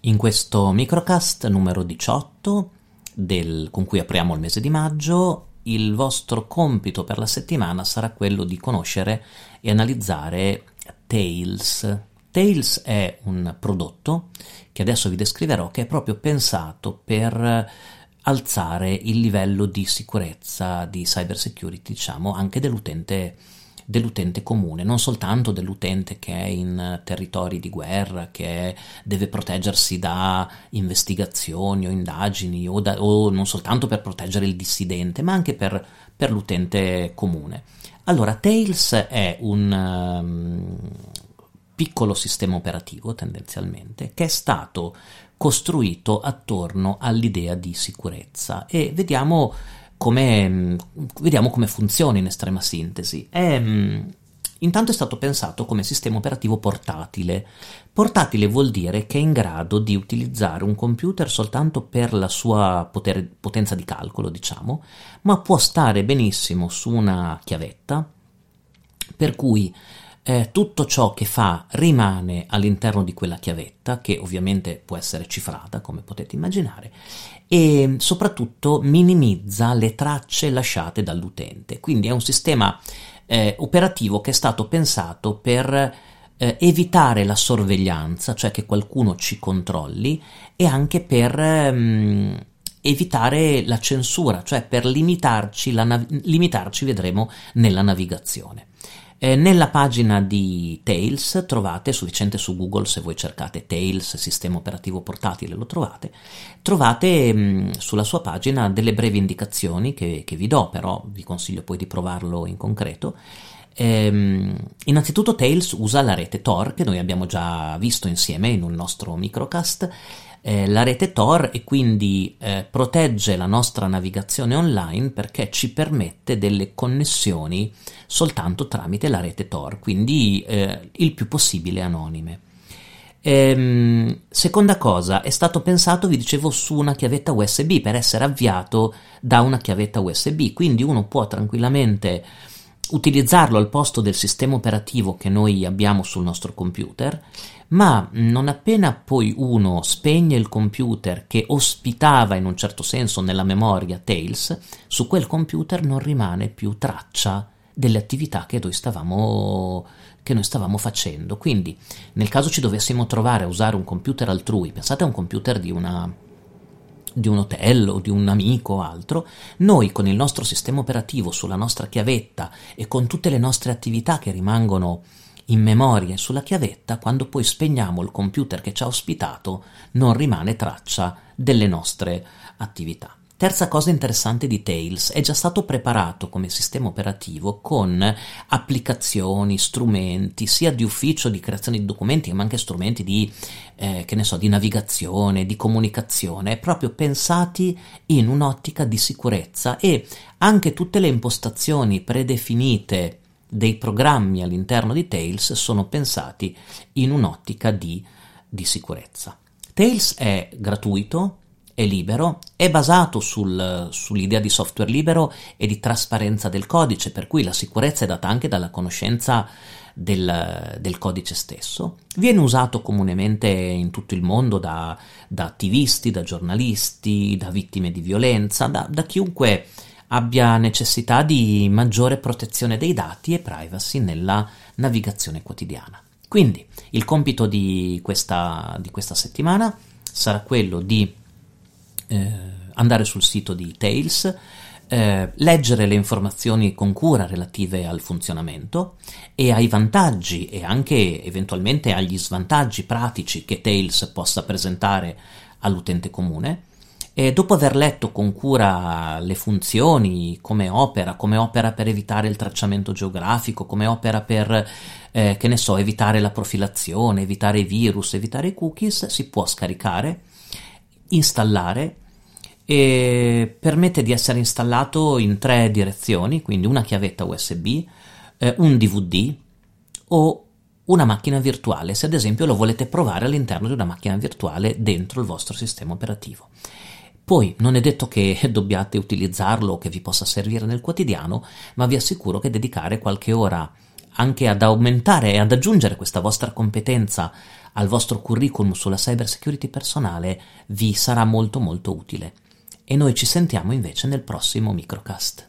In questo microcast numero 18, del, con cui apriamo il mese di maggio, il vostro compito per la settimana sarà quello di conoscere e analizzare Tails. Tails è un prodotto che adesso vi descriverò che è proprio pensato per alzare il livello di sicurezza di cyber security, diciamo, anche dell'utente dell'utente comune, non soltanto dell'utente che è in territori di guerra, che deve proteggersi da investigazioni o indagini, o, da, o non soltanto per proteggere il dissidente, ma anche per, per l'utente comune. Allora, Tails è un um, piccolo sistema operativo tendenzialmente che è stato costruito attorno all'idea di sicurezza e vediamo come, vediamo come funziona in estrema sintesi. È, intanto è stato pensato come sistema operativo portatile. Portatile vuol dire che è in grado di utilizzare un computer soltanto per la sua potere, potenza di calcolo, diciamo, ma può stare benissimo su una chiavetta, per cui eh, tutto ciò che fa rimane all'interno di quella chiavetta, che ovviamente può essere cifrata, come potete immaginare, e soprattutto minimizza le tracce lasciate dall'utente. Quindi è un sistema eh, operativo che è stato pensato per eh, evitare la sorveglianza, cioè che qualcuno ci controlli, e anche per ehm, evitare la censura, cioè per limitarci, la nav- limitarci vedremo, nella navigazione. Eh, nella pagina di Tails trovate, sufficiente su Google se voi cercate Tails, sistema operativo portatile, lo trovate, trovate mh, mm, sulla sua pagina delle brevi indicazioni che, che, vi do, però vi consiglio poi di provarlo in concreto. Ehm, innanzitutto Tails usa la rete Tor che noi abbiamo già visto insieme in un nostro microcast eh, la rete Tor e quindi eh, protegge la nostra navigazione online perché ci permette delle connessioni soltanto tramite la rete Tor, quindi eh, il più possibile anonime. Ehm, seconda cosa, è stato pensato, vi dicevo, su una chiavetta USB per essere avviato da una chiavetta USB, quindi uno può tranquillamente utilizzarlo al posto del sistema operativo che noi abbiamo sul nostro computer ma non appena poi uno spegne il computer che ospitava in un certo senso nella memoria Tails, su quel computer non rimane più traccia delle attività che noi stavamo, che noi stavamo facendo. Quindi, nel caso ci dovessimo trovare a usare un computer altrui, pensate a un computer di una di un hotel o di un amico o altro, noi con il nostro sistema operativo sulla nostra chiavetta e con tutte le nostre attività che rimangono in memoria sulla chiavetta, quando poi spegniamo il computer che ci ha ospitato, non rimane traccia delle nostre attività. Terza cosa interessante di Tails, è già stato preparato come sistema operativo con applicazioni, strumenti, sia di ufficio di creazione di documenti, ma anche strumenti di, eh, so, di navigazione, di comunicazione, proprio pensati in un'ottica di sicurezza e anche tutte le impostazioni predefinite dei programmi all'interno di Tails sono pensati in un'ottica di, di sicurezza. Tails è gratuito, è libero, è basato sul, sull'idea di software libero e di trasparenza del codice, per cui la sicurezza è data anche dalla conoscenza del, del codice stesso. Viene usato comunemente in tutto il mondo da, da attivisti, da giornalisti, da vittime di violenza, da, da chiunque abbia necessità di maggiore protezione dei dati e privacy nella navigazione quotidiana. Quindi il compito di questa, di questa settimana sarà quello di eh, andare sul sito di Tails, eh, leggere le informazioni con cura relative al funzionamento e ai vantaggi e anche eventualmente agli svantaggi pratici che Tails possa presentare all'utente comune. E dopo aver letto con cura le funzioni, come opera, come opera per evitare il tracciamento geografico, come opera per, eh, che ne so, evitare la profilazione, evitare i virus, evitare i cookies, si può scaricare, installare e permette di essere installato in tre direzioni, quindi una chiavetta USB, eh, un DVD o una macchina virtuale, se ad esempio lo volete provare all'interno di una macchina virtuale dentro il vostro sistema operativo. Poi non è detto che dobbiate utilizzarlo o che vi possa servire nel quotidiano, ma vi assicuro che dedicare qualche ora anche ad aumentare e ad aggiungere questa vostra competenza al vostro curriculum sulla cyber security personale vi sarà molto molto utile. E noi ci sentiamo invece nel prossimo microcast.